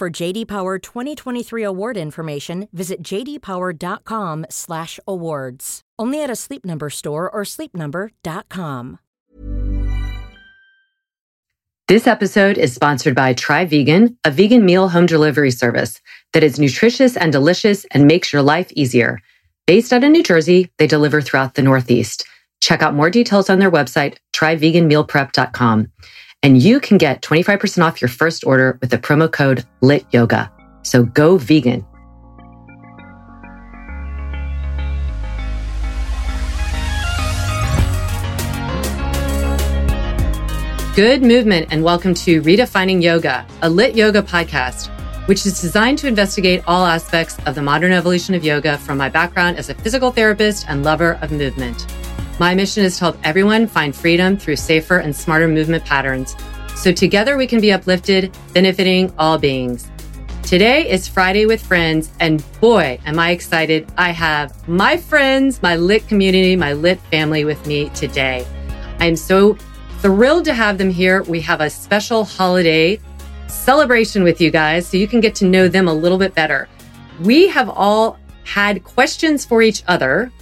For JD Power 2023 award information, visit jdpower.com/awards. Only at a Sleep Number store or sleepnumber.com. This episode is sponsored by Try Vegan, a vegan meal home delivery service that is nutritious and delicious and makes your life easier. Based out of New Jersey, they deliver throughout the Northeast. Check out more details on their website, tryveganmealprep.com. And you can get 25% off your first order with the promo code LITYOGA. So go vegan. Good movement, and welcome to Redefining Yoga, a lit yoga podcast, which is designed to investigate all aspects of the modern evolution of yoga from my background as a physical therapist and lover of movement. My mission is to help everyone find freedom through safer and smarter movement patterns so together we can be uplifted, benefiting all beings. Today is Friday with Friends, and boy, am I excited. I have my friends, my lit community, my lit family with me today. I'm so thrilled to have them here. We have a special holiday celebration with you guys so you can get to know them a little bit better. We have all had questions for each other,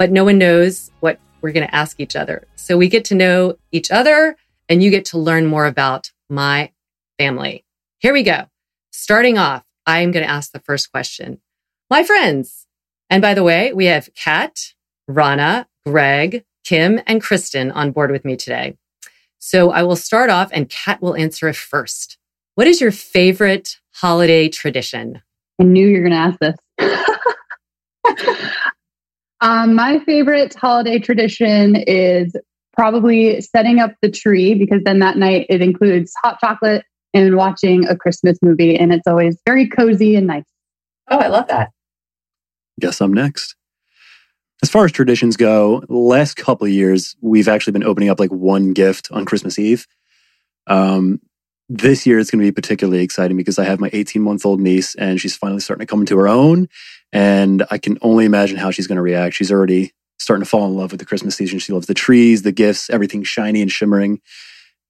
but no one knows what we're going to ask each other. So we get to know each other and you get to learn more about my family. Here we go. Starting off, I'm going to ask the first question. My friends. And by the way, we have Kat, Rana, Greg, Kim, and Kristen on board with me today. So I will start off and Kat will answer it first. What is your favorite holiday tradition? I knew you were going to ask this. um, my favorite holiday tradition is probably setting up the tree because then that night it includes hot chocolate and watching a Christmas movie. And it's always very cozy and nice. Oh, I love that. Guess I'm next. As far as traditions go, last couple of years, we've actually been opening up like one gift on Christmas Eve. Um, this year it's going to be particularly exciting because I have my 18 month old niece and she's finally starting to come into her own. And I can only imagine how she's going to react. She's already starting to fall in love with the Christmas season. She loves the trees, the gifts, everything shiny and shimmering.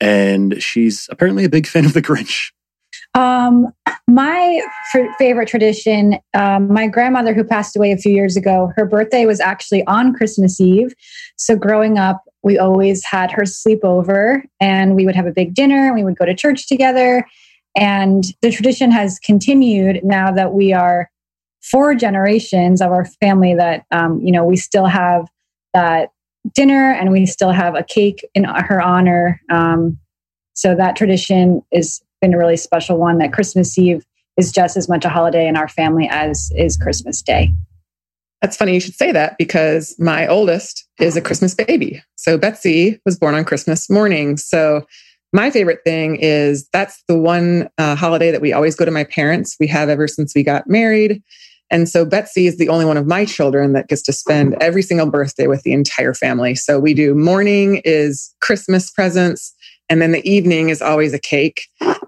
And she's apparently a big fan of the Grinch. Um, my f- favorite tradition, um, my grandmother who passed away a few years ago, her birthday was actually on Christmas Eve. So growing up, we always had her sleep over and we would have a big dinner we would go to church together. And the tradition has continued now that we are four generations of our family that, um, you know, we still have that dinner and we still have a cake in her honor. Um, so that tradition is been a really special one that Christmas Eve is just as much a holiday in our family as is Christmas Day. That's funny you should say that because my oldest is a Christmas baby. So Betsy was born on Christmas morning. So my favorite thing is that's the one uh, holiday that we always go to my parents. We have ever since we got married. And so Betsy is the only one of my children that gets to spend every single birthday with the entire family. So we do morning is Christmas presents, and then the evening is always a cake.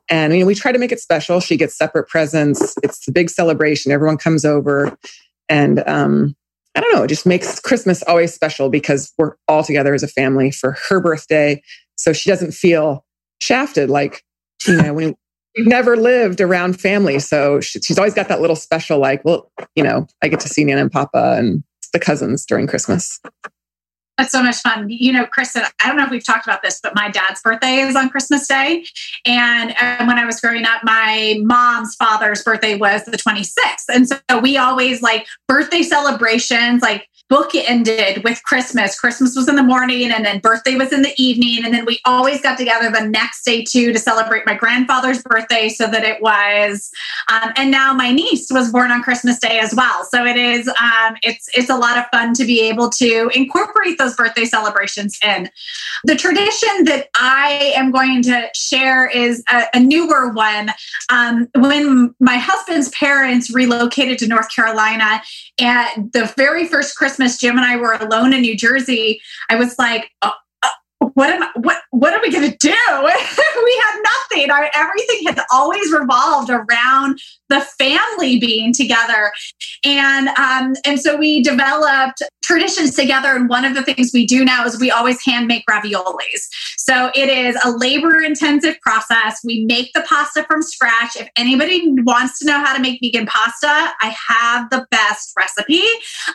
And you know, we try to make it special. She gets separate presents. It's the big celebration. Everyone comes over. And um, I don't know, it just makes Christmas always special because we're all together as a family for her birthday. So she doesn't feel shafted like, you know, when we've never lived around family. So she, she's always got that little special, like, well, you know, I get to see Nana and Papa and the cousins during Christmas. That's so much fun. You know, Kristen, I don't know if we've talked about this, but my dad's birthday is on Christmas Day. And um, when I was growing up, my mom's father's birthday was the 26th. And so we always like birthday celebrations, like book ended with Christmas. Christmas was in the morning and then birthday was in the evening. And then we always got together the next day too to celebrate my grandfather's birthday so that it was, um, and now my niece was born on Christmas Day as well. So it is, um, it's, it's a lot of fun to be able to incorporate those birthday celebrations in. The tradition that I am going to share is a, a newer one. Um, when my husband's parents relocated to North Carolina, and the very first Christmas Christmas, Jim and I were alone in New Jersey, I was like, oh, what am I, what what are we going to do? we had nothing. Our, everything had always revolved around the family being together, and um, and so we developed traditions together. And one of the things we do now is we always hand make raviolis. So it is a labor intensive process. We make the pasta from scratch. If anybody wants to know how to make vegan pasta, I have the best recipe.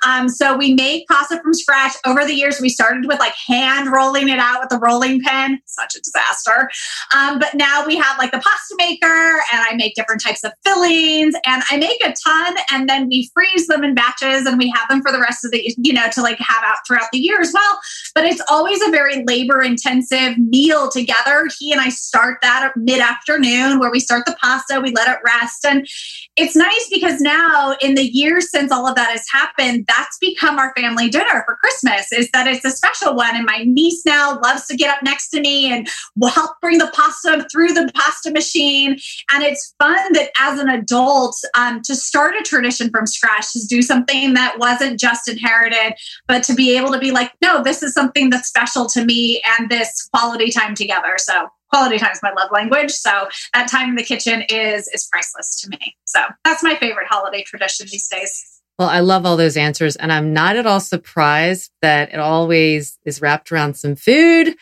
Um, so we make pasta from scratch. Over the years, we started with like hand rolling it out with a rolling pin, such a disaster. Um, but now we have like the pasta maker, and I make different types of fillings, and I make a ton, and then we freeze them in batches, and we have them for the rest of the, you know, to like have out throughout the year as well. But it's always a very labor intensive meal together. He and I start that mid afternoon where we start the pasta, we let it rest, and it's nice because now in the years since all of that has happened, that's become our family dinner for Christmas. Is that it's a special one, and my niece now loves to get up next to me and will help bring the pasta through the pasta machine. And it's fun that as an adult um, to start a tradition from scratch, to do something that wasn't just inherited, but to be able to be like, no, this is something that's special to me and this quality time together. So quality time is my love language. So that time in the kitchen is is priceless to me. So that's my favorite holiday tradition these days. Well, I love all those answers. And I'm not at all surprised that it always is wrapped around some food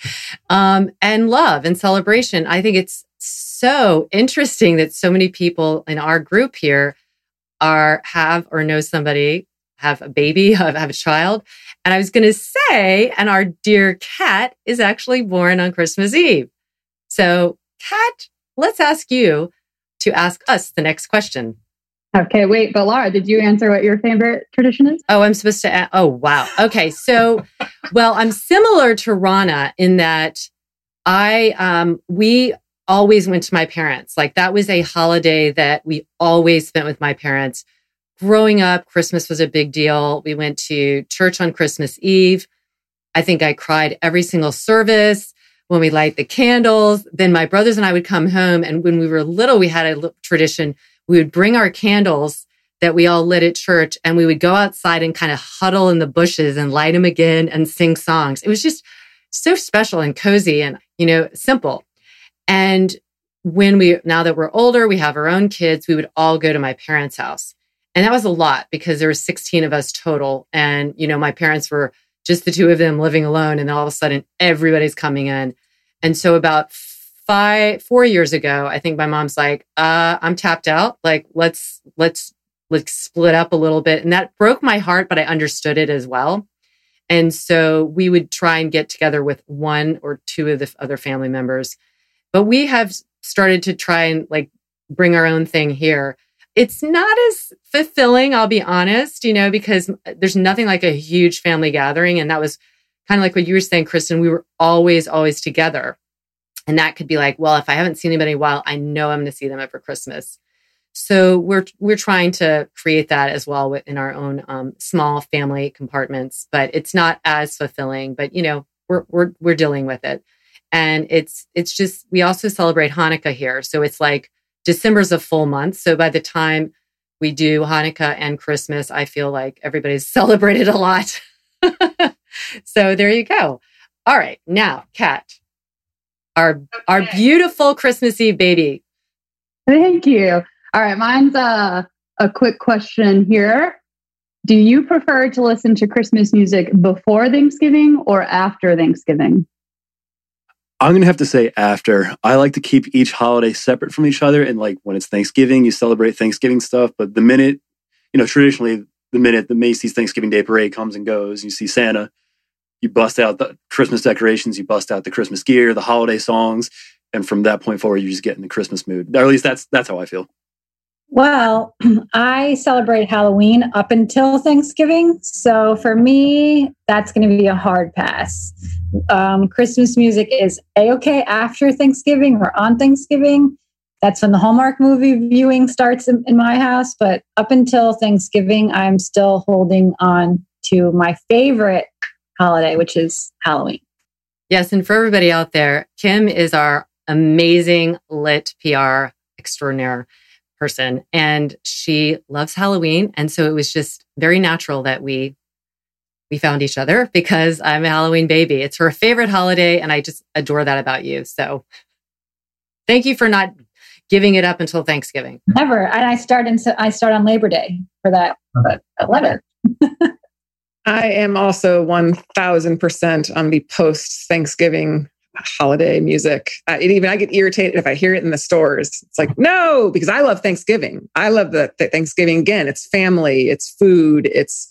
um, and love and celebration. I think it's so interesting that so many people in our group here are have or know somebody, have a baby, have, have a child. And I was going to say, and our dear Kat is actually born on Christmas Eve. So, Kat let's ask you to ask us the next question. Okay, wait, but Laura, did you answer what your favorite tradition is? Oh, I'm supposed to. oh, wow. Okay, so, well, I'm similar to Rana in that I, um, we always went to my parents. Like that was a holiday that we always spent with my parents. Growing up, Christmas was a big deal. We went to church on Christmas Eve. I think I cried every single service when we light the candles. Then my brothers and I would come home. And when we were little, we had a tradition we would bring our candles that we all lit at church and we would go outside and kind of huddle in the bushes and light them again and sing songs. It was just so special and cozy and, you know, simple. And when we, now that we're older, we have our own kids, we would all go to my parents' house. And that was a lot because there were 16 of us total. And, you know, my parents were just the two of them living alone. And then all of a sudden everybody's coming in. And so about five, four years ago, I think my mom's like, uh, I'm tapped out. Like, let's, let's, let's split up a little bit. And that broke my heart, but I understood it as well. And so we would try and get together with one or two of the other family members. But we have started to try and like bring our own thing here. It's not as fulfilling, I'll be honest, you know, because there's nothing like a huge family gathering. And that was kind of like what you were saying, Kristen. We were always, always together. And that could be like, well, if I haven't seen anybody in a while, I know I'm going to see them over Christmas. So we're we're trying to create that as well in our own um, small family compartments, but it's not as fulfilling. But you know, we're we're we're dealing with it, and it's it's just we also celebrate Hanukkah here, so it's like December's a full month. So by the time we do Hanukkah and Christmas, I feel like everybody's celebrated a lot. so there you go. All right, now, Kat, our okay. our beautiful Christmas Eve baby. Thank you. All right, mine's a a quick question here. Do you prefer to listen to Christmas music before Thanksgiving or after Thanksgiving? I'm going to have to say after. I like to keep each holiday separate from each other. And like when it's Thanksgiving, you celebrate Thanksgiving stuff. But the minute, you know, traditionally, the minute the Macy's Thanksgiving Day Parade comes and goes, you see Santa, you bust out the Christmas decorations, you bust out the Christmas gear, the holiday songs, and from that point forward, you just get in the Christmas mood. Or at least that's that's how I feel. Well, I celebrate Halloween up until Thanksgiving. So for me, that's going to be a hard pass. Um, Christmas music is a okay after Thanksgiving or on Thanksgiving. That's when the Hallmark movie viewing starts in, in my house. But up until Thanksgiving, I'm still holding on to my favorite holiday, which is Halloween. Yes. And for everybody out there, Kim is our amazing lit PR extraordinaire person and she loves Halloween. And so it was just very natural that we we found each other because I'm a Halloween baby. It's her favorite holiday and I just adore that about you. So thank you for not giving it up until Thanksgiving. Never. And I start in, I start on Labor Day for that. Love it. I am also 1000% on the post Thanksgiving holiday music. Uh, it even I get irritated if I hear it in the stores. It's like no, because I love Thanksgiving. I love the, the, Thanksgiving again. It's family, it's food, it's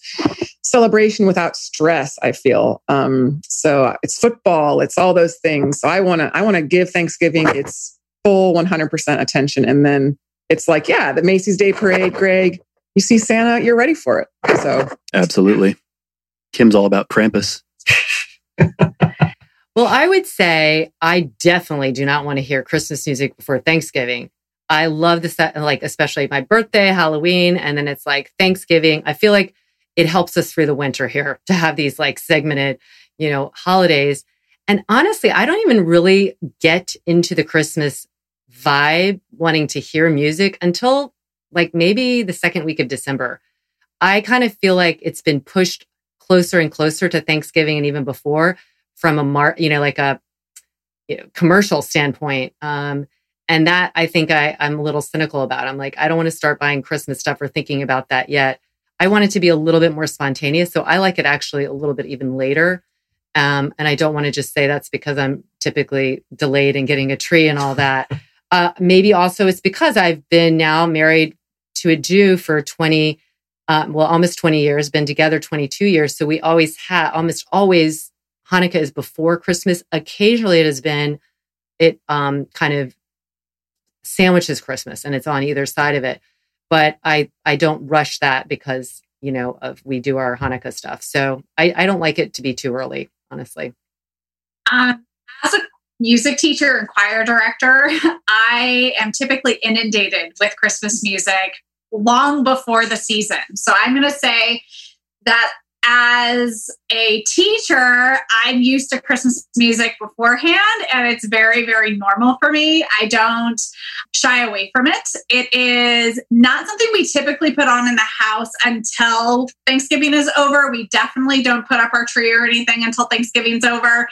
celebration without stress. I feel um, so. It's football. It's all those things. So I want to I want to give Thanksgiving its full 100% attention, and then it's like yeah, the Macy's Day Parade, Greg. You see Santa, you're ready for it. So absolutely. Kim's all about Krampus. well, I would say I definitely do not want to hear Christmas music before Thanksgiving. I love the set, like especially my birthday, Halloween, and then it's like Thanksgiving. I feel like it helps us through the winter here to have these like segmented, you know, holidays. And honestly, I don't even really get into the Christmas vibe wanting to hear music until like maybe the second week of December. I kind of feel like it's been pushed closer and closer to Thanksgiving and even before from a mar, you know, like a you know, commercial standpoint. Um, and that I think I, I'm a little cynical about. I'm like, I don't want to start buying Christmas stuff or thinking about that yet. I want it to be a little bit more spontaneous. So I like it actually a little bit even later. Um, and I don't want to just say that's because I'm typically delayed in getting a tree and all that. Uh, maybe also it's because I've been now married to a Jew for 20 um, well, almost 20 years, been together 22 years. So we always have, almost always, Hanukkah is before Christmas. Occasionally it has been, it um, kind of sandwiches Christmas and it's on either side of it. But I, I don't rush that because, you know, of we do our Hanukkah stuff. So I, I don't like it to be too early, honestly. Um, as a music teacher and choir director, I am typically inundated with Christmas music long before the season. So I'm going to say that as a teacher, I'm used to Christmas music beforehand, and it's very, very normal for me. I don't shy away from it. It is not something we typically put on in the house until Thanksgiving is over. We definitely don't put up our tree or anything until Thanksgiving's over.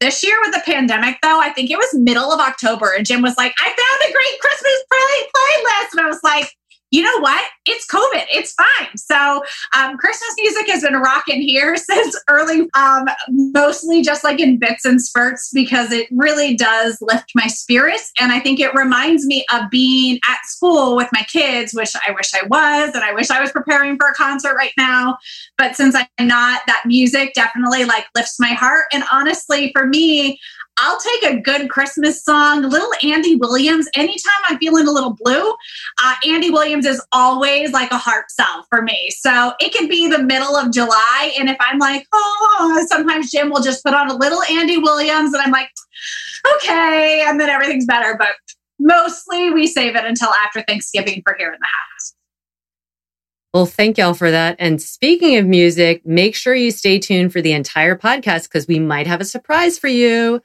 This year with the pandemic, though, I think it was middle of October, and Jim was like, I found a great Christmas play- playlist. And I was like, you know what? It's COVID. It's fine. So um, Christmas music has been rocking here since early, um, mostly just like in bits and spurts because it really does lift my spirits. And I think it reminds me of being at school with my kids, which I wish I was, and I wish I was preparing for a concert right now. But since I'm not, that music definitely like lifts my heart. And honestly, for me, I'll take a good Christmas song, little Andy Williams. Anytime I'm feeling a little blue, uh, Andy Williams is always like a heart sell for me. So it can be the middle of July. And if I'm like, oh, sometimes Jim will just put on a little Andy Williams and I'm like, okay. And then everything's better. But mostly we save it until after Thanksgiving for here in the house. Well, thank y'all for that. And speaking of music, make sure you stay tuned for the entire podcast because we might have a surprise for you.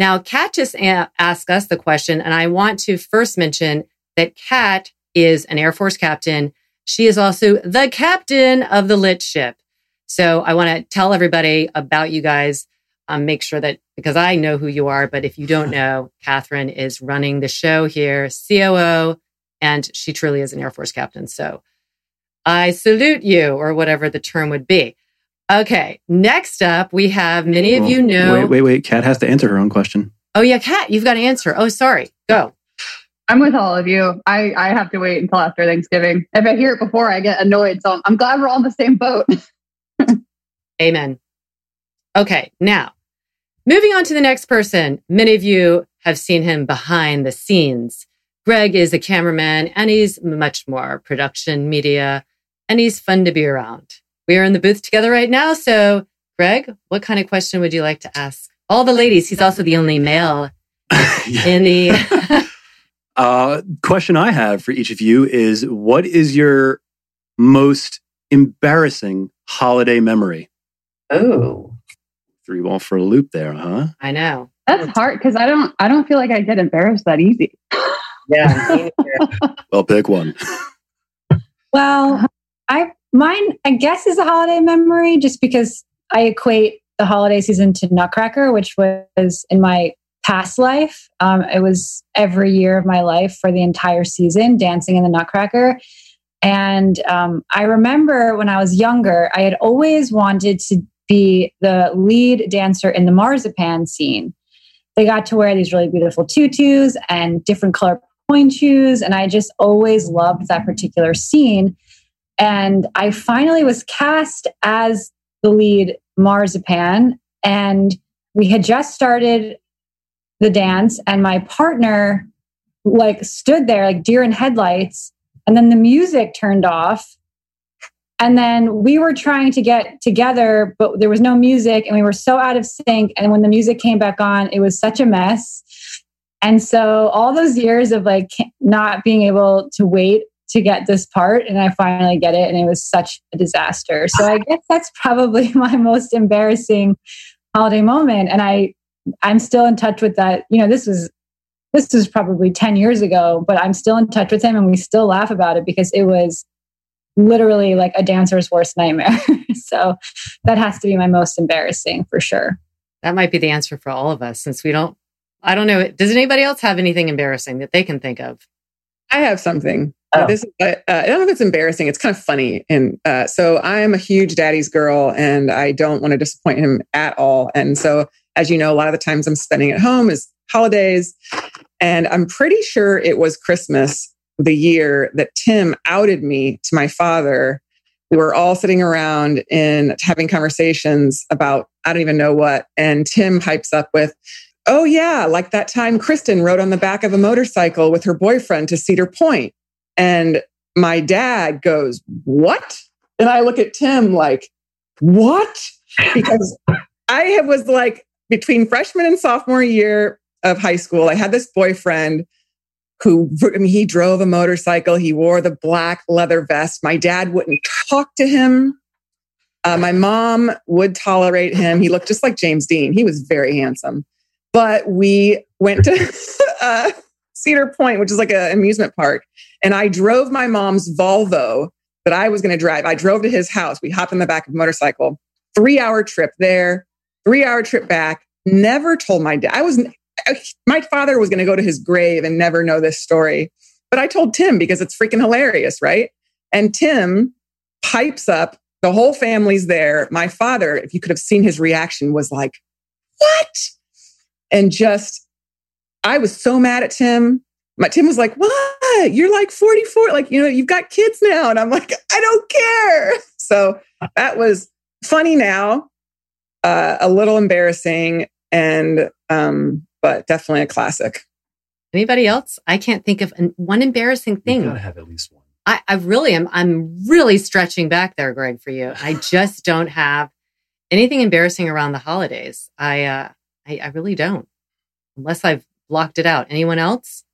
Now, Kat just a- asked us the question, and I want to first mention that Kat is an Air Force captain. She is also the captain of the lit ship. So I want to tell everybody about you guys. Um, make sure that because I know who you are, but if you don't know, Catherine is running the show here, COO, and she truly is an Air Force captain. So I salute you, or whatever the term would be. Okay. Next up, we have many of oh, you know. Wait, wait, wait. Kat has to answer her own question. Oh, yeah, Kat, you've got to answer. Oh, sorry. Go. I'm with all of you. I, I have to wait until after Thanksgiving. If I hear it before, I get annoyed. So I'm glad we're all in the same boat. Amen. Okay, now moving on to the next person. Many of you have seen him behind the scenes. Greg is a cameraman and he's much more production media and he's fun to be around. We are in the booth together right now. So, Greg, what kind of question would you like to ask? All the ladies. He's also the only male in the. uh, question I have for each of you is what is your most embarrassing holiday memory? Oh. Threw you all for a loop there, huh? I know. That's hard because I don't I don't feel like I get embarrassed that easy. Yeah. well, pick one. Well, I mine I guess is a holiday memory just because I equate the holiday season to Nutcracker, which was in my past life. Um, it was every year of my life for the entire season dancing in the Nutcracker. And um, I remember when I was younger, I had always wanted to be the lead dancer in the marzipan scene. They got to wear these really beautiful tutus and different color pointe shoes. And I just always loved that particular scene. And I finally was cast as the lead marzipan. And we had just started the dance, and my partner like stood there like deer in headlights. And then the music turned off. And then we were trying to get together, but there was no music and we were so out of sync. And when the music came back on, it was such a mess. And so all those years of like not being able to wait to get this part and I finally get it and it was such a disaster. So I guess that's probably my most embarrassing holiday moment and I I'm still in touch with that. You know, this was this was probably 10 years ago, but I'm still in touch with him and we still laugh about it because it was literally like a dancer's worst nightmare. so that has to be my most embarrassing for sure. That might be the answer for all of us since we don't I don't know. Does anybody else have anything embarrassing that they can think of? I have something. Oh. This, uh, I don't know if it's embarrassing. It's kind of funny. And uh, so I am a huge daddy's girl and I don't want to disappoint him at all. And so, as you know, a lot of the times I'm spending at home is holidays. And I'm pretty sure it was Christmas the year that Tim outed me to my father. We were all sitting around and having conversations about, I don't even know what. And Tim pipes up with, Oh, yeah, like that time Kristen rode on the back of a motorcycle with her boyfriend to Cedar Point. And my dad goes, What? And I look at Tim like, What? Because I was like, between freshman and sophomore year of high school, I had this boyfriend who I mean, he drove a motorcycle. He wore the black leather vest. My dad wouldn't talk to him. Uh, my mom would tolerate him. He looked just like James Dean. He was very handsome. But we went to uh, Cedar Point, which is like an amusement park, and I drove my mom's Volvo that I was going to drive. I drove to his house. We hopped in the back of a motorcycle. Three hour trip there, three hour trip back. Never told my dad. I was my father was going to go to his grave and never know this story. But I told Tim because it's freaking hilarious, right? And Tim pipes up. The whole family's there. My father, if you could have seen his reaction, was like, What? And just I was so mad at Tim. My Tim was like, "What? You're like 44, like you know, you've got kids now." And I'm like, "I don't care." So that was funny now, uh, a little embarrassing, and um, but definitely a classic. Anybody else? I can't think of an, one embarrassing thing. You gotta have at least one. I, I really am. I'm really stretching back there, Greg, for you. I just don't have anything embarrassing around the holidays. I uh, I, I really don't, unless I've blocked it out. Anyone else?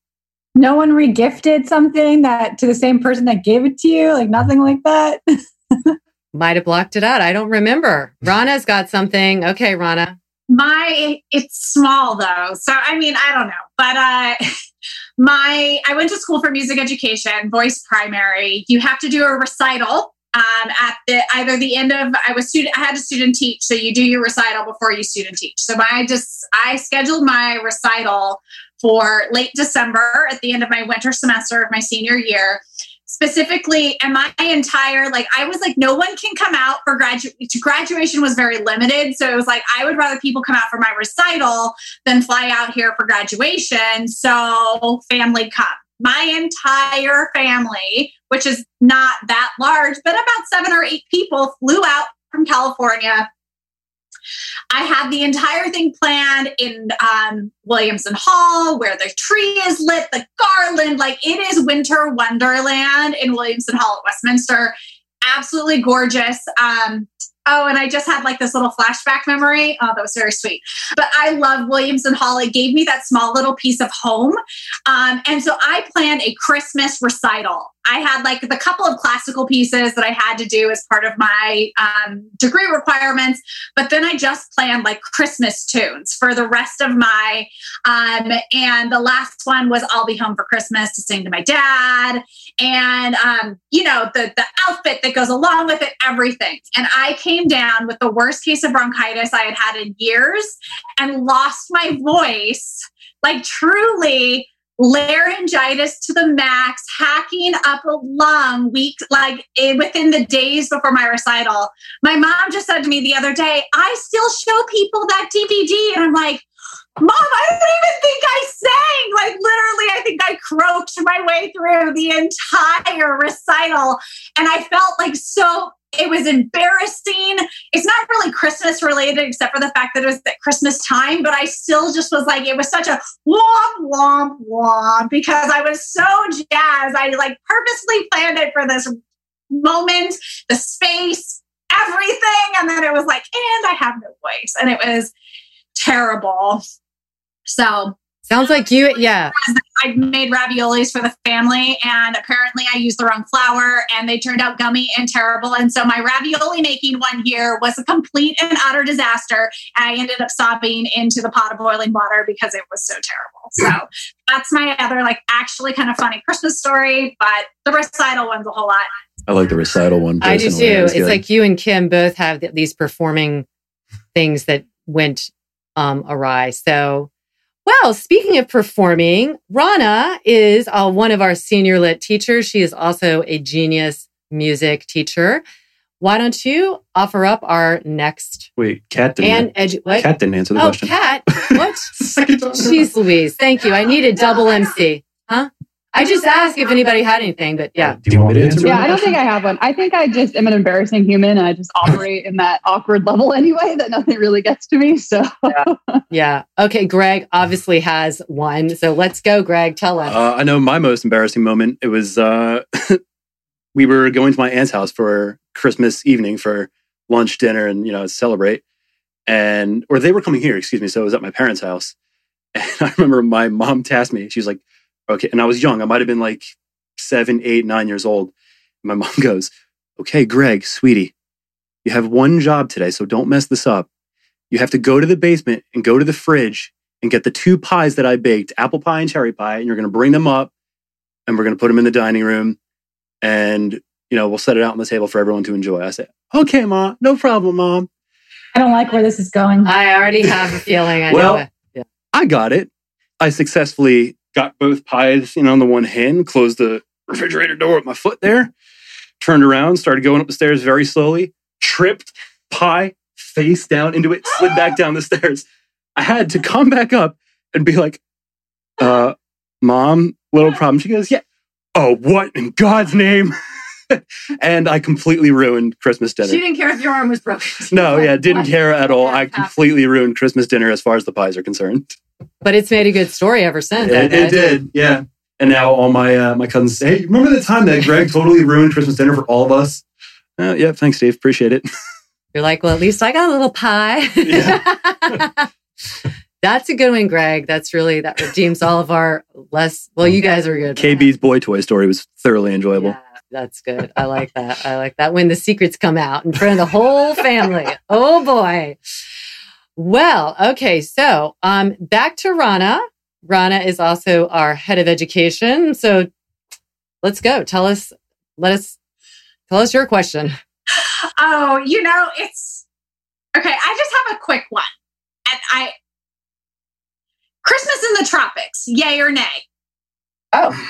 No one regifted something that to the same person that gave it to you, like nothing like that. Might have blocked it out. I don't remember. Rana's got something. Okay, Rana. My it's small though. So I mean, I don't know. But uh my I went to school for music education, voice primary. You have to do a recital um, at the either the end of I was student I had a student teach, so you do your recital before you student teach. So I just I scheduled my recital for late December at the end of my winter semester of my senior year. Specifically, and my entire like I was like, no one can come out for graduate graduation was very limited. So it was like I would rather people come out for my recital than fly out here for graduation. So family come my entire family, which is not that large, but about seven or eight people flew out from California. I had the entire thing planned in um, Williamson Hall where the tree is lit, the garland, like it is winter wonderland in Williamson Hall at Westminster. Absolutely gorgeous. Um, Oh, and I just had like this little flashback memory. Oh, that was very sweet. But I love Williamson Hall. It gave me that small little piece of home. Um, and so I planned a Christmas recital. I had like the couple of classical pieces that I had to do as part of my um, degree requirements, but then I just planned like Christmas tunes for the rest of my. Um, and the last one was "I'll Be Home for Christmas" to sing to my dad, and um, you know the the outfit that goes along with it, everything. And I came down with the worst case of bronchitis I had had in years, and lost my voice like truly laryngitis to the max, hacking up a lung week, like eh, within the days before my recital. My mom just said to me the other day, I still show people that DVD. And I'm like, Mom, I don't even think I sang. Like, literally, I think I croaked my way through the entire recital. And I felt like so it was embarrassing. It's not really Christmas related, except for the fact that it was at Christmas time, but I still just was like, it was such a womp, womp, womp because I was so jazzed. I like purposely planned it for this moment, the space, everything. And then it was like, and I have no voice. And it was terrible. So Sounds like you, yeah. I made raviolis for the family, and apparently I used the wrong flour, and they turned out gummy and terrible. And so my ravioli making one year was a complete and utter disaster. I ended up sobbing into the pot of boiling water because it was so terrible. So that's my other, like, actually kind of funny Christmas story, but the recital one's a whole lot. I like the recital one. I do too. It's good. like you and Kim both have these performing things that went um, awry. So, well, speaking of performing, Rana is uh, one of our senior lit teachers. She is also a genius music teacher. Why don't you offer up our next Wait, Kat didn't. and edu- what? Kat didn't answer the oh, question. Kat. What? Jeez Louise. Thank you. I need a double MC. Huh? I just asked if anybody had anything, but yeah. Do you want me to answer? Yeah. I don't think I have one. I think I just am an embarrassing human and I just operate in that awkward level anyway that nothing really gets to me. So Yeah. Okay. Greg obviously has one. So let's go, Greg. Tell us. Uh, I know my most embarrassing moment. It was uh, we were going to my aunt's house for Christmas evening for lunch, dinner, and you know celebrate. And or they were coming here, excuse me. So it was at my parents' house, and I remember my mom tasked me. She was like, "Okay," and I was young. I might have been like seven, eight, nine years old. My mom goes, "Okay, Greg, sweetie, you have one job today, so don't mess this up. You have to go to the basement and go to the fridge and get the two pies that I baked, apple pie and cherry pie, and you're going to bring them up and we're going to put them in the dining room and you know, we'll set it out on the table for everyone to enjoy. I said, "Okay, mom, no problem, mom." I don't like where this is going. I already have a feeling. I Well- know it. I got it. I successfully got both pies, you know, on the one hand, closed the refrigerator door with my foot there, turned around, started going up the stairs very slowly, tripped, pie face down into it, slid back down the stairs. I had to come back up and be like, uh, mom, little problem. She goes, yeah. Oh, what in God's name? and I completely ruined Christmas dinner. She didn't care if your arm was broken. no, yeah, didn't care at all. I completely ruined Christmas dinner as far as the pies are concerned. But it's made a good story ever since. It, it did, yeah. And now all my uh, my cousins say, "Hey, remember the time that Greg totally ruined Christmas dinner for all of us?" Uh, yeah, thanks, Steve. Appreciate it. You're like, well, at least I got a little pie. That's a good one, Greg. That's really that redeems all of our less. Well, you guys are good. KB's boy toy story was thoroughly enjoyable. Yeah, that's good. I like that. I like that when the secrets come out in front of the whole family. Oh boy. Well, okay. So, um, back to Rana. Rana is also our head of education. So, let's go. Tell us. Let us. Tell us your question. Oh, you know, it's okay. I just have a quick one. And I Christmas in the tropics, yay or nay? Oh,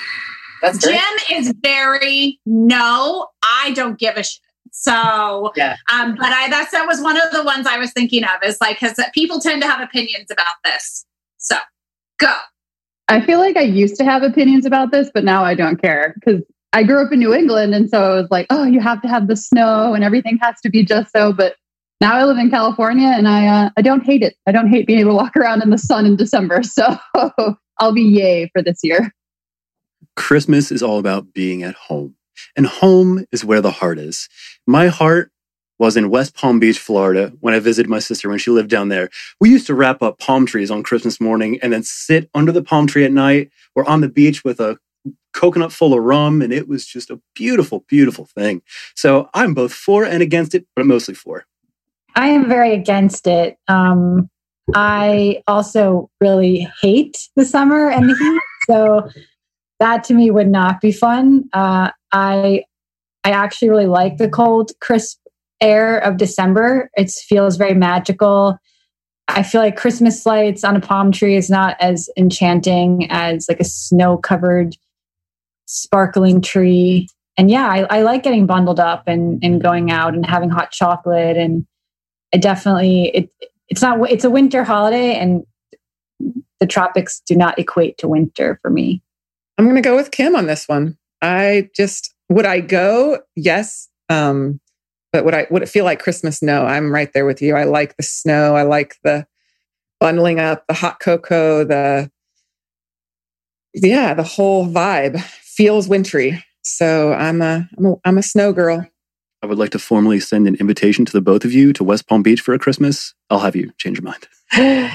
that's Jim is very no, I don't give a shit. So, Yeah. um, but I that's that was one of the ones I was thinking of is like because people tend to have opinions about this. So, go. I feel like I used to have opinions about this, but now I don't care because I grew up in New England. And so it was like, oh, you have to have the snow and everything has to be just so. But now I live in California and I uh, I don't hate it. I don't hate being able to walk around in the sun in December. So I'll be yay for this year. Christmas is all about being at home. And home is where the heart is. My heart was in West Palm Beach, Florida, when I visited my sister when she lived down there. We used to wrap up palm trees on Christmas morning and then sit under the palm tree at night or on the beach with a coconut full of rum. And it was just a beautiful, beautiful thing. So I'm both for and against it, but mostly for. I am very against it. Um, I also really hate the summer and the heat. So that to me would not be fun. Uh, I I actually really like the cold, crisp air of December. It feels very magical. I feel like Christmas lights on a palm tree is not as enchanting as like a snow covered, sparkling tree. And yeah, I, I, like getting bundled up and, and going out and having hot chocolate. And I definitely, it, it's not, it's a winter holiday and the tropics do not equate to winter for me. I'm going to go with Kim on this one. I just, would I go? Yes. Um, but would I would it feel like Christmas? No, I'm right there with you. I like the snow. I like the bundling up, the hot cocoa, the yeah, the whole vibe feels wintry. So I'm a I'm a, I'm a snow girl. I would like to formally send an invitation to the both of you to West Palm Beach for a Christmas. I'll have you change your mind.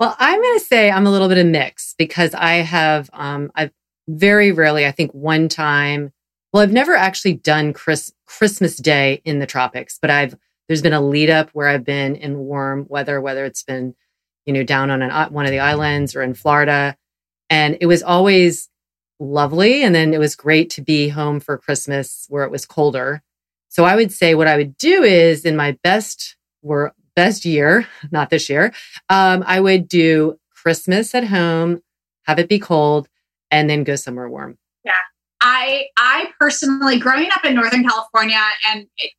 well, I'm going to say I'm a little bit of mix because I have um, I've very rarely, I think one time well, I've never actually done Chris, Christmas Day in the tropics, but I've there's been a lead up where I've been in warm weather, whether it's been you know down on an, one of the islands or in Florida, and it was always lovely. And then it was great to be home for Christmas where it was colder. So I would say what I would do is in my best were best year, not this year, um, I would do Christmas at home, have it be cold, and then go somewhere warm. Yeah. I I personally growing up in Northern California and it,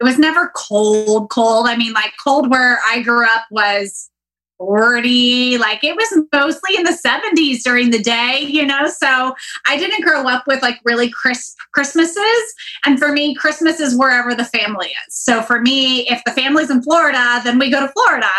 it was never cold, cold. I mean, like cold where I grew up was 40 like it was mostly in the 70s during the day you know? So i didn't grow up with like really crisp christmases. And for me christmas is wherever the family is. So for me if the family's in florida then we go to florida.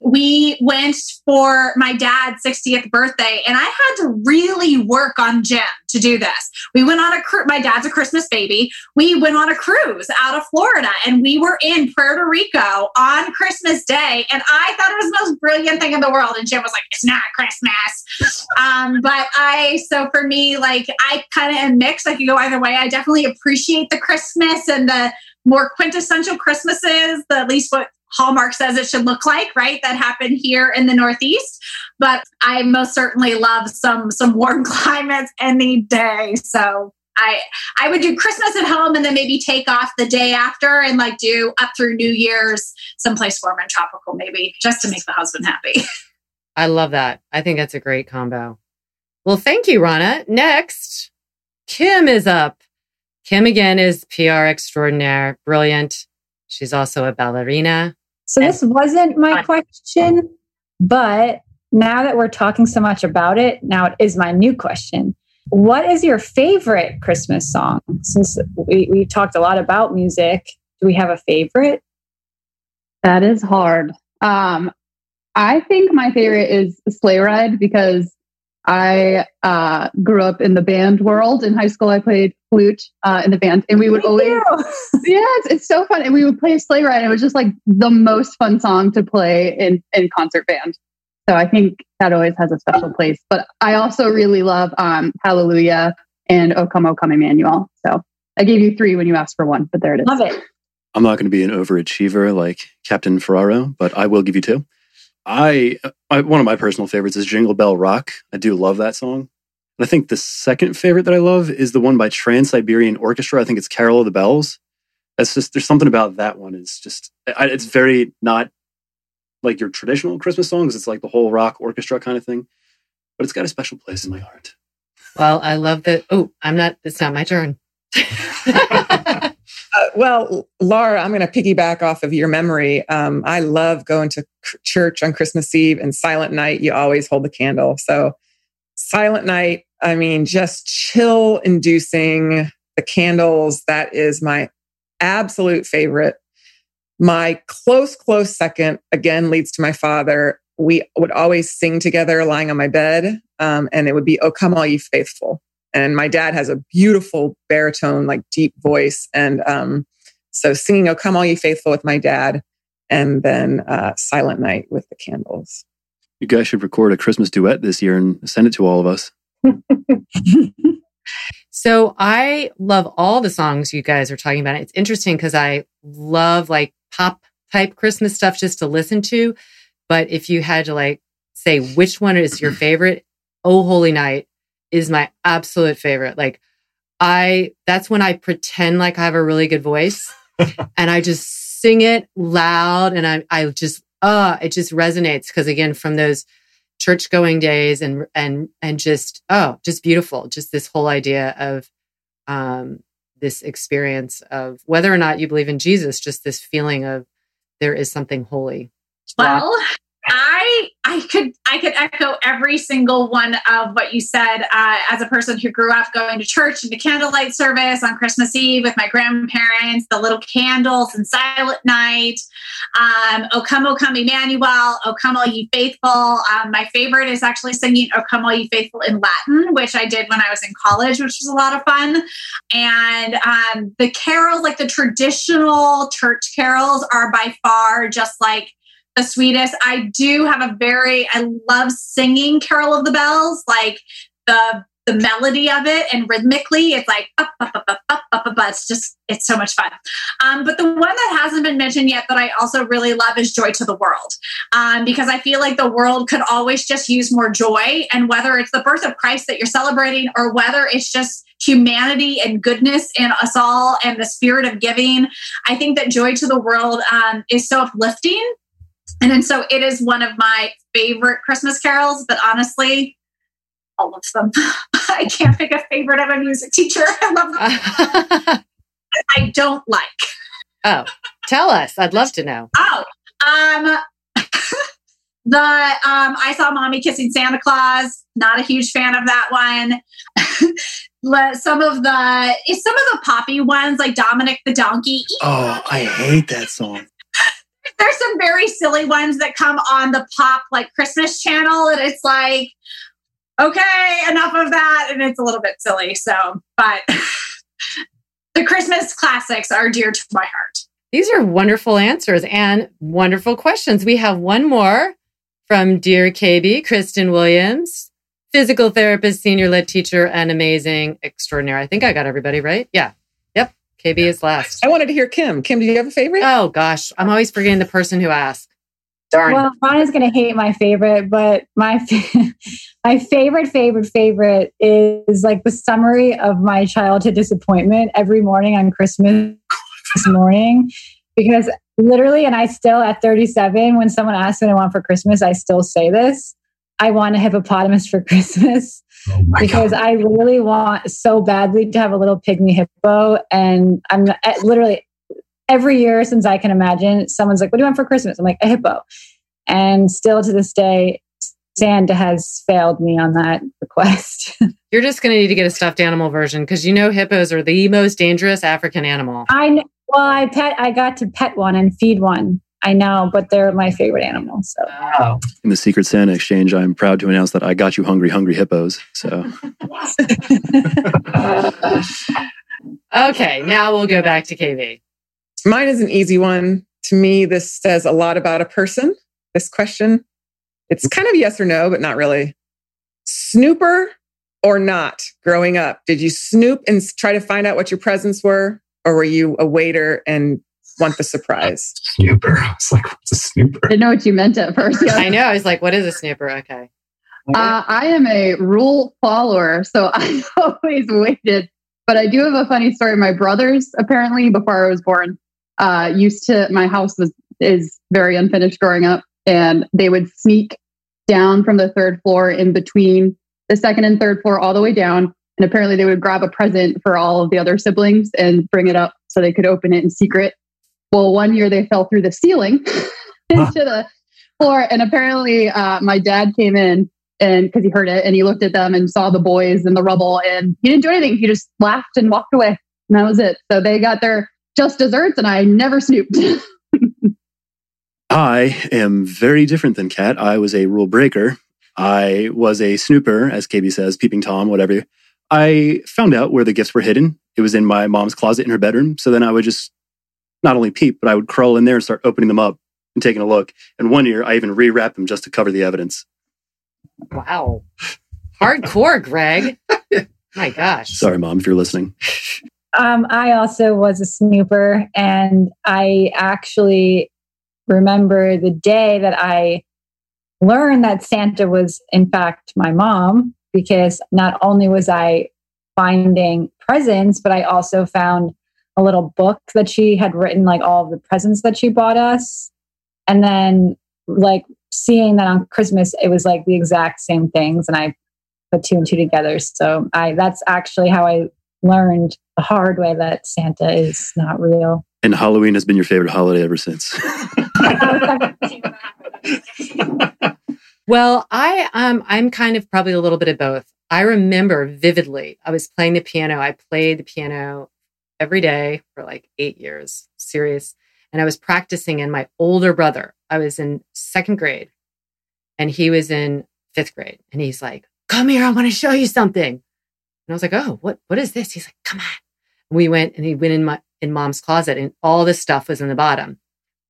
We went for my dad's 60th birthday and i had to really work on jim to do this. We went on a cruise my dad's a christmas baby. We went on a cruise out of florida and we were in puerto rico on christmas day and i thought it was the most brilliant thing in the world. And Jim was like, it's not Christmas. Um, but I, so for me, like I kind of am mixed. I can go either way. I definitely appreciate the Christmas and the more quintessential Christmases, the at least what Hallmark says it should look like, right? That happened here in the Northeast. But I most certainly love some some warm climates any day. So I I would do Christmas at home and then maybe take off the day after and like do up through New Year's someplace warm and tropical, maybe just to make the husband happy. I love that. I think that's a great combo. Well, thank you, Rana. Next, Kim is up. Kim again is PR extraordinaire, brilliant. She's also a ballerina. So this wasn't my question, but now that we're talking so much about it, now it is my new question. What is your favorite Christmas song? Since we, we talked a lot about music, do we have a favorite? That is hard. Um, I think my favorite is Sleigh Ride because I uh, grew up in the band world. In high school, I played flute uh, in the band, and we would Me always, yeah, it's, it's, so fun. And we would play Sleigh Ride. And it was just like the most fun song to play in in concert band. So I think that always has a special place. But I also really love um, Hallelujah and O Come, O Come Emmanuel. So I gave you three when you asked for one, but there it is. Love it. I'm not going to be an overachiever like Captain Ferraro, but I will give you two. I, I, one of my personal favorites is Jingle Bell Rock. I do love that song. And I think the second favorite that I love is the one by Trans Siberian Orchestra. I think it's Carol of the Bells. That's just there's something about that one. It's just it's very not like your traditional Christmas songs. It's like the whole rock orchestra kind of thing, but it's got a special place in my heart. Well, I love that. Oh, I'm not. It's not my turn. uh, well, Laura, I'm going to piggyback off of your memory. Um, I love going to church on Christmas Eve and Silent Night. You always hold the candle. So, Silent Night, I mean, just chill inducing the candles. That is my absolute favorite My close, close second, again, leads to my father. We would always sing together lying on my bed, um, and it would be, Oh, come all ye faithful. And my dad has a beautiful baritone, like deep voice. And um, so singing, Oh, come all ye faithful with my dad, and then uh, Silent Night with the candles. You guys should record a Christmas duet this year and send it to all of us. so I love all the songs you guys are talking about. It's interesting because I love like pop type Christmas stuff just to listen to. But if you had to like say which one is your favorite, Oh Holy Night is my absolute favorite. Like I that's when I pretend like I have a really good voice and I just sing it loud and I I just uh it just resonates because again from those church going days and and and just oh just beautiful just this whole idea of um this experience of whether or not you believe in Jesus just this feeling of there is something holy. Well I I could I could echo every single one of what you said. Uh, as a person who grew up going to church and to candlelight service on Christmas Eve with my grandparents, the little candles and Silent Night, um, "O Come, O Come, Emmanuel," "O Come, All Ye Faithful." Um, my favorite is actually singing "O Come, All Ye Faithful" in Latin, which I did when I was in college, which was a lot of fun. And um, the carols, like the traditional church carols, are by far just like the sweetest. I do have a very, I love singing Carol of the Bells, like the the melody of it and rhythmically it's like up, up, up, up, up, up, up, it's just it's so much fun. Um, but the one that hasn't been mentioned yet that i also really love is joy to the world. Um, because i feel like the world could always just use more joy and whether it's the birth of christ that you're celebrating or whether it's just humanity and goodness in us all and the spirit of giving i think that joy to the world um, is so uplifting and then so it is one of my favorite Christmas carols, but honestly, all of them. I can't pick a favorite. I'm a music teacher. I love them. I don't like. Oh, tell us. I'd love to know. Oh, um, the um, I saw mommy kissing Santa Claus. Not a huge fan of that one. some of the some of the poppy ones like Dominic the Donkey. Oh, I hate that song there's some very silly ones that come on the pop like Christmas channel, and it's like, okay, enough of that, and it's a little bit silly. So, but the Christmas classics are dear to my heart. These are wonderful answers and wonderful questions. We have one more from Dear KB, Kristen Williams, physical therapist, senior lit teacher, and amazing extraordinary. I think I got everybody right. Yeah. KB is last. I wanted to hear Kim. Kim, do you have a favorite? Oh gosh, I'm always forgetting the person who asked. Darn. Well, Ron is going to hate my favorite, but my my favorite, favorite, favorite is like the summary of my childhood disappointment every morning on Christmas morning, because literally, and I still at 37, when someone asks what I want for Christmas, I still say this: I want a hippopotamus for Christmas. Oh because God. I really want so badly to have a little pygmy hippo. And I'm eh, literally every year since I can imagine, someone's like, What do you want for Christmas? I'm like, A hippo. And still to this day, Santa has failed me on that request. You're just going to need to get a stuffed animal version because you know hippos are the most dangerous African animal. I know. Well, I pet. I got to pet one and feed one I know, but they're my favorite animals. So. Wow. In the Secret Santa exchange, I'm proud to announce that I got you hungry, hungry hippos. So. okay, now we'll go back to KB. Mine is an easy one. To me, this says a lot about a person. This question, it's kind of yes or no, but not really. Snooper or not growing up? Did you snoop and try to find out what your presents were? Or were you a waiter and want the surprise. Snooper. I was like, what's a snooper? I didn't know what you meant at first. Yeah. I know. I was like, what is a snooper? Okay. Uh, I am a rule follower, so I always waited. But I do have a funny story. My brothers, apparently, before I was born, uh, used to my house was is very unfinished growing up, and they would sneak down from the third floor in between the second and third floor all the way down. And apparently, they would grab a present for all of the other siblings and bring it up so they could open it in secret. Well, one year they fell through the ceiling into the floor, and apparently uh, my dad came in and because he heard it and he looked at them and saw the boys in the rubble and he didn't do anything. He just laughed and walked away, and that was it. So they got their just desserts, and I never snooped. I am very different than Kat. I was a rule breaker. I was a snooper, as KB says, peeping Tom, whatever. I found out where the gifts were hidden. It was in my mom's closet in her bedroom. So then I would just not only peep, but I would crawl in there and start opening them up and taking a look. And one year I even rewrapped them just to cover the evidence. Wow. Hardcore, Greg. My gosh. Sorry, mom, if you're listening. Um, I also was a snooper, and I actually remember the day that I learned that Santa was, in fact, my mom, because not only was I finding presents, but I also found a little book that she had written, like all of the presents that she bought us. And then, like, seeing that on Christmas, it was like the exact same things. And I put two and two together. So I that's actually how I learned the hard way that Santa is not real. And Halloween has been your favorite holiday ever since. well, I um I'm kind of probably a little bit of both. I remember vividly. I was playing the piano. I played the piano every day for like 8 years. Serious. And I was practicing and my older brother, I was in second grade and he was in fifth grade. And he's like, come here. I want to show you something. And I was like, oh, what, what is this? He's like, come on. And we went and he went in my, in mom's closet and all this stuff was in the bottom,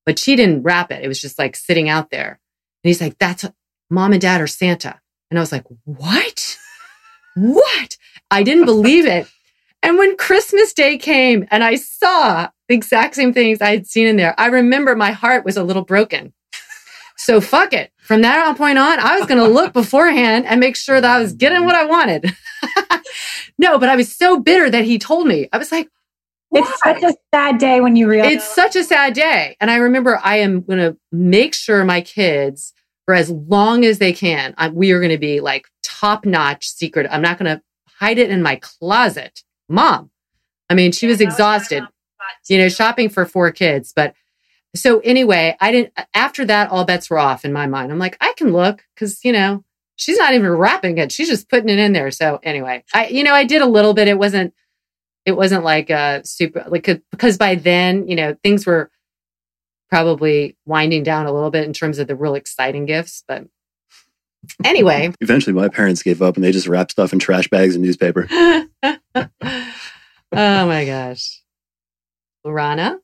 but she didn't wrap it. It was just like sitting out there. And he's like, that's mom and dad are Santa. And I was like, what? what? I didn't believe it. And when Christmas Day came and I saw the exact same things I had seen in there, I remember my heart was a little broken. So fuck it. From that point on, I was going to look beforehand and make sure that I was getting what I wanted. no, but I was so bitter that he told me. I was like, Why? it's such a sad day when you realize it's such a sad day. And I remember I am going to make sure my kids, for as long as they can, I, we are going to be like top notch secret. I'm not going to hide it in my closet. Mom, I mean, she was exhausted, you know, shopping for four kids, but so anyway, I didn't, after that, all bets were off in my mind. I'm like, I can look because, you know, she's not even wrapping it. She's just putting it in there. So anyway, I, you know, I did a little bit. It wasn't, it wasn't like a super, like, uh, because by then, you know, things were probably winding down a little bit in terms of the real exciting gifts. But anyway. Eventually, my parents gave up and they just wrapped stuff in trash bags and newspaper. oh my gosh. Rana?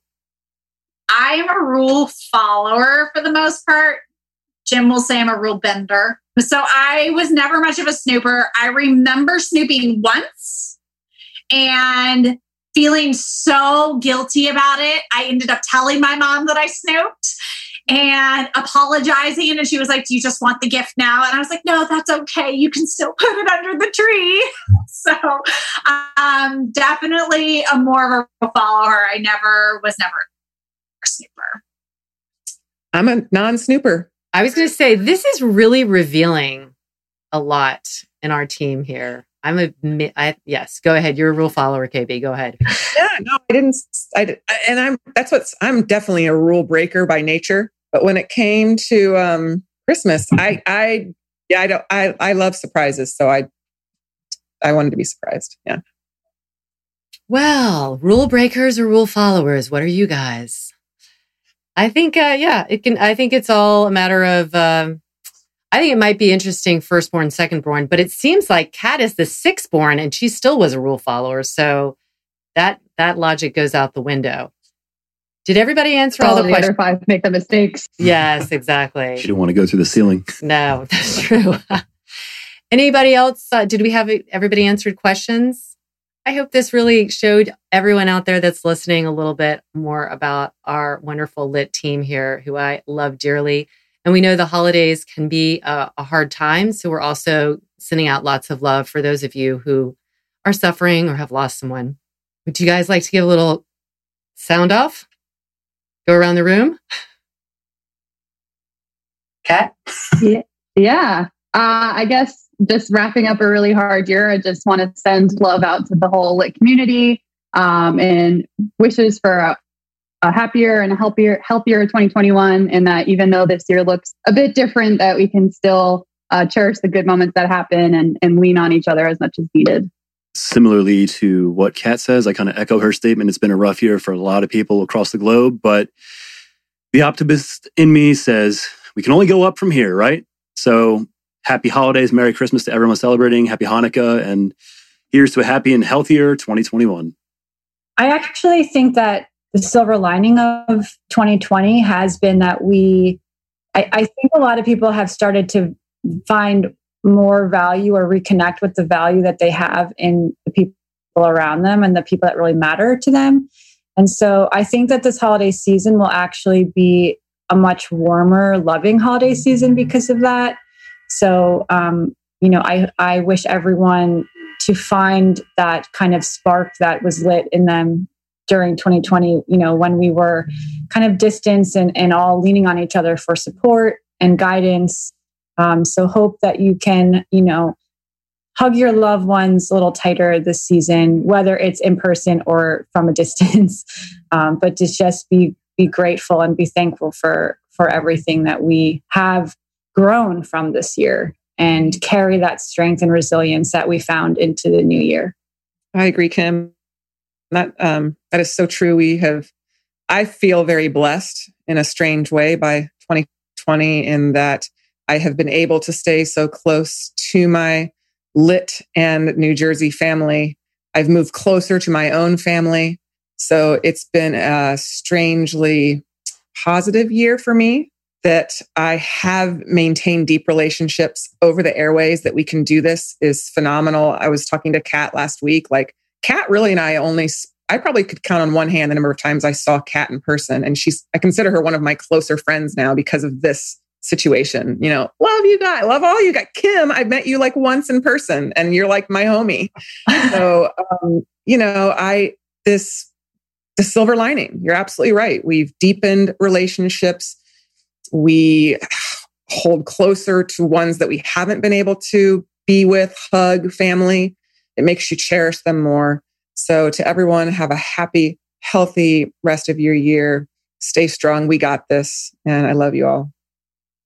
I am a rule follower for the most part. Jim will say I'm a rule bender. So I was never much of a snooper. I remember snooping once and feeling so guilty about it. I ended up telling my mom that I snooped and apologizing. And she was like, Do you just want the gift now? And I was like, No, that's okay. You can still put it under the tree. so um definitely a more of a follower. I never was never snooper. I'm a non snooper. I was going to say, this is really revealing a lot in our team here. I'm a, I, yes, go ahead. You're a rule follower, KB. Go ahead. Yeah, no, I didn't. I, and I'm, that's what's, I'm definitely a rule breaker by nature. But when it came to um, Christmas, I, I, yeah, I don't, I, I love surprises. So I, I wanted to be surprised. Yeah. Well, rule breakers or rule followers, what are you guys? I think, uh, yeah, it can. I think it's all a matter of. Um, I think it might be interesting, firstborn, secondborn, but it seems like Kat is the sixthborn, and she still was a rule follower. So that that logic goes out the window. Did everybody answer all, all the, the questions? five make the mistakes. Yes, exactly. she didn't want to go through the ceiling. No, that's true. Anybody else? Uh, did we have everybody answered questions? I hope this really showed everyone out there that's listening a little bit more about our wonderful lit team here, who I love dearly. And we know the holidays can be a, a, hard time. So we're also sending out lots of love for those of you who are suffering or have lost someone. Would you guys like to give a little sound off? Go around the room? Kat? yeah. yeah. Uh, I guess just wrapping up a really hard year, I just want to send love out to the whole lit community um, and wishes for a, a, happier and a healthier, healthier 2021. And that even though this year looks a bit different, that we can still uh, cherish the good moments that happen and, and lean on each other as much as needed. Similarly to what Kat says, I kind of echo her statement. It's been a rough year for a lot of people across the globe, but The optimist in me says we can only go up from here, right? So happy holidays, Merry Christmas to everyone celebrating, Happy Hanukkah, and here's to a happy and healthier 2021. I actually think that the silver lining of 2020 has been that we, I, I think a lot of people have started to find more value or reconnect with the value that they have in the people around them and the people that really matter to them. And so I think that this holiday season will actually be a much warmer, loving holiday season because of that. So, um, you know, I, I wish everyone to find that kind of spark that was lit in them during 2020, you know, when we were kind of distanced and, and all leaning on each other for support and guidance. Um, so hope that you can, you know, hug your loved ones a little tighter this season, whether it's in person or from a distance. Um, but to just be be grateful and be thankful for for everything that we have grown from this year and carry that strength and resilience that we found into the new year. I agree, Kim. That um, that is so true. We have. I feel very blessed in a strange way by 2020 in that I have been able to stay so close to my lit and New Jersey family. I've moved closer to my own family. So it's been a strangely positive year for me that I have maintained deep relationships over the airways that we can do this is phenomenal. I was talking to Kat last week. Like Kat really and I only I probably could count on one hand the number of times I saw Kat in person. And she's I consider her one of my closer friends now because of this situation. You know, love you guys, love all you got. Kim, I met you like once in person and you're like my homie. so um, you know, I this the silver lining. You're absolutely right. We've deepened relationships. We hold closer to ones that we haven't been able to be with, hug, family. It makes you cherish them more. So, to everyone, have a happy, healthy rest of your year. Stay strong. We got this. And I love you all.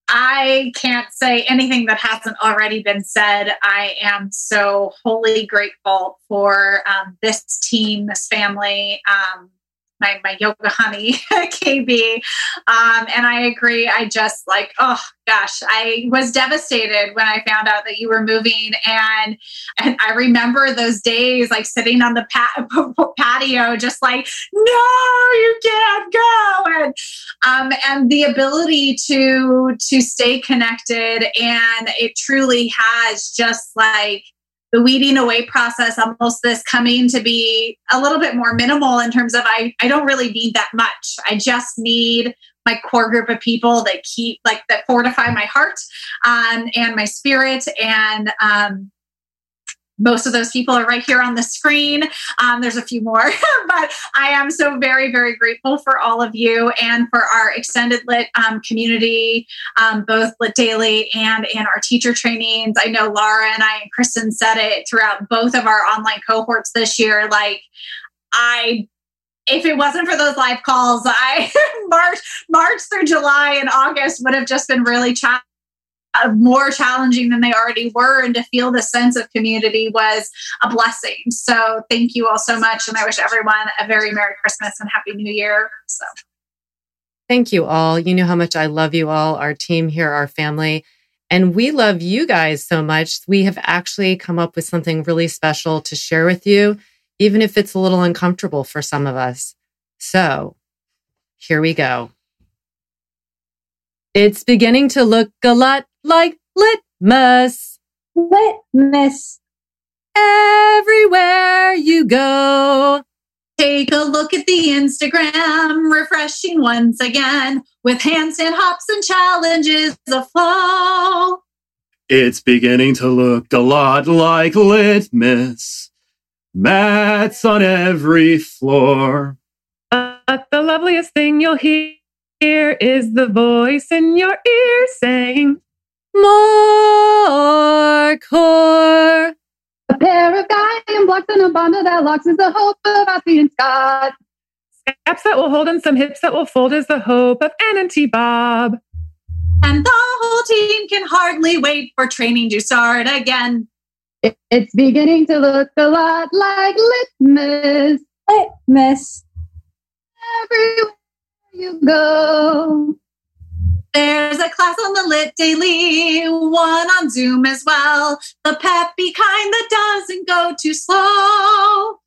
I can't say anything that hasn't already been said. I am so wholly grateful for um, this team, this family. Um, my my yoga honey KB, um, and I agree. I just like oh gosh, I was devastated when I found out that you were moving, and and I remember those days like sitting on the pat- patio, just like no, you can't go, and um, and the ability to to stay connected, and it truly has just like the weeding away process almost this coming to be a little bit more minimal in terms of I, I don't really need that much. I just need my core group of people that keep like that fortify my heart um, and my spirit and um, most of those people are right here on the screen. Um, there's a few more, but I am so very, very grateful for all of you and for our extended lit um, community, um, both lit daily and in our teacher trainings. I know Laura and I and Kristen said it throughout both of our online cohorts this year. Like, I if it wasn't for those live calls, I March March through July and August would have just been really challenging uh, more challenging than they already were. And to feel the sense of community was a blessing. So thank you all so much. And I wish everyone a very Merry Christmas and Happy New Year. So thank you all. You know how much I love you all, our team here, our family. And we love you guys so much. We have actually come up with something really special to share with you, even if it's a little uncomfortable for some of us. So here we go. It's beginning to look a lot like litmus. Litmus. Everywhere you go. Take a look at the Instagram, refreshing once again with handstand hops and challenges aflow. It's beginning to look a lot like litmus. Mats on every floor. But the loveliest thing you'll hear is the voice in your ear saying, more core. A pair of guiding blocks and a bundle that locks is the hope of Alfie and Scott. Scraps that will hold and some hips that will fold is the hope of Ann and T Bob. And the whole team can hardly wait for training to start again. it's beginning to look a lot like litmus. Litmus. Everywhere you go. There's a class on the Lit Daily, one on Zoom as well. The peppy kind that doesn't go too slow.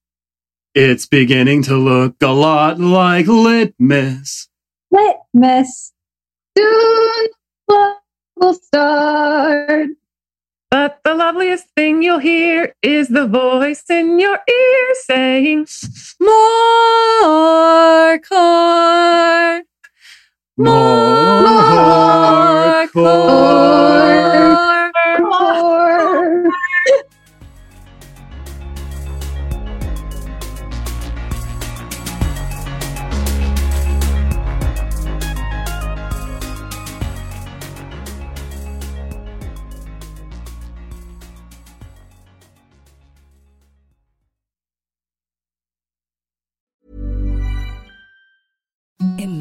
It's beginning to look a lot like litmus. Litmus. Soon will start. But the loveliest thing you'll hear is the voice in your ear saying, More core. More core.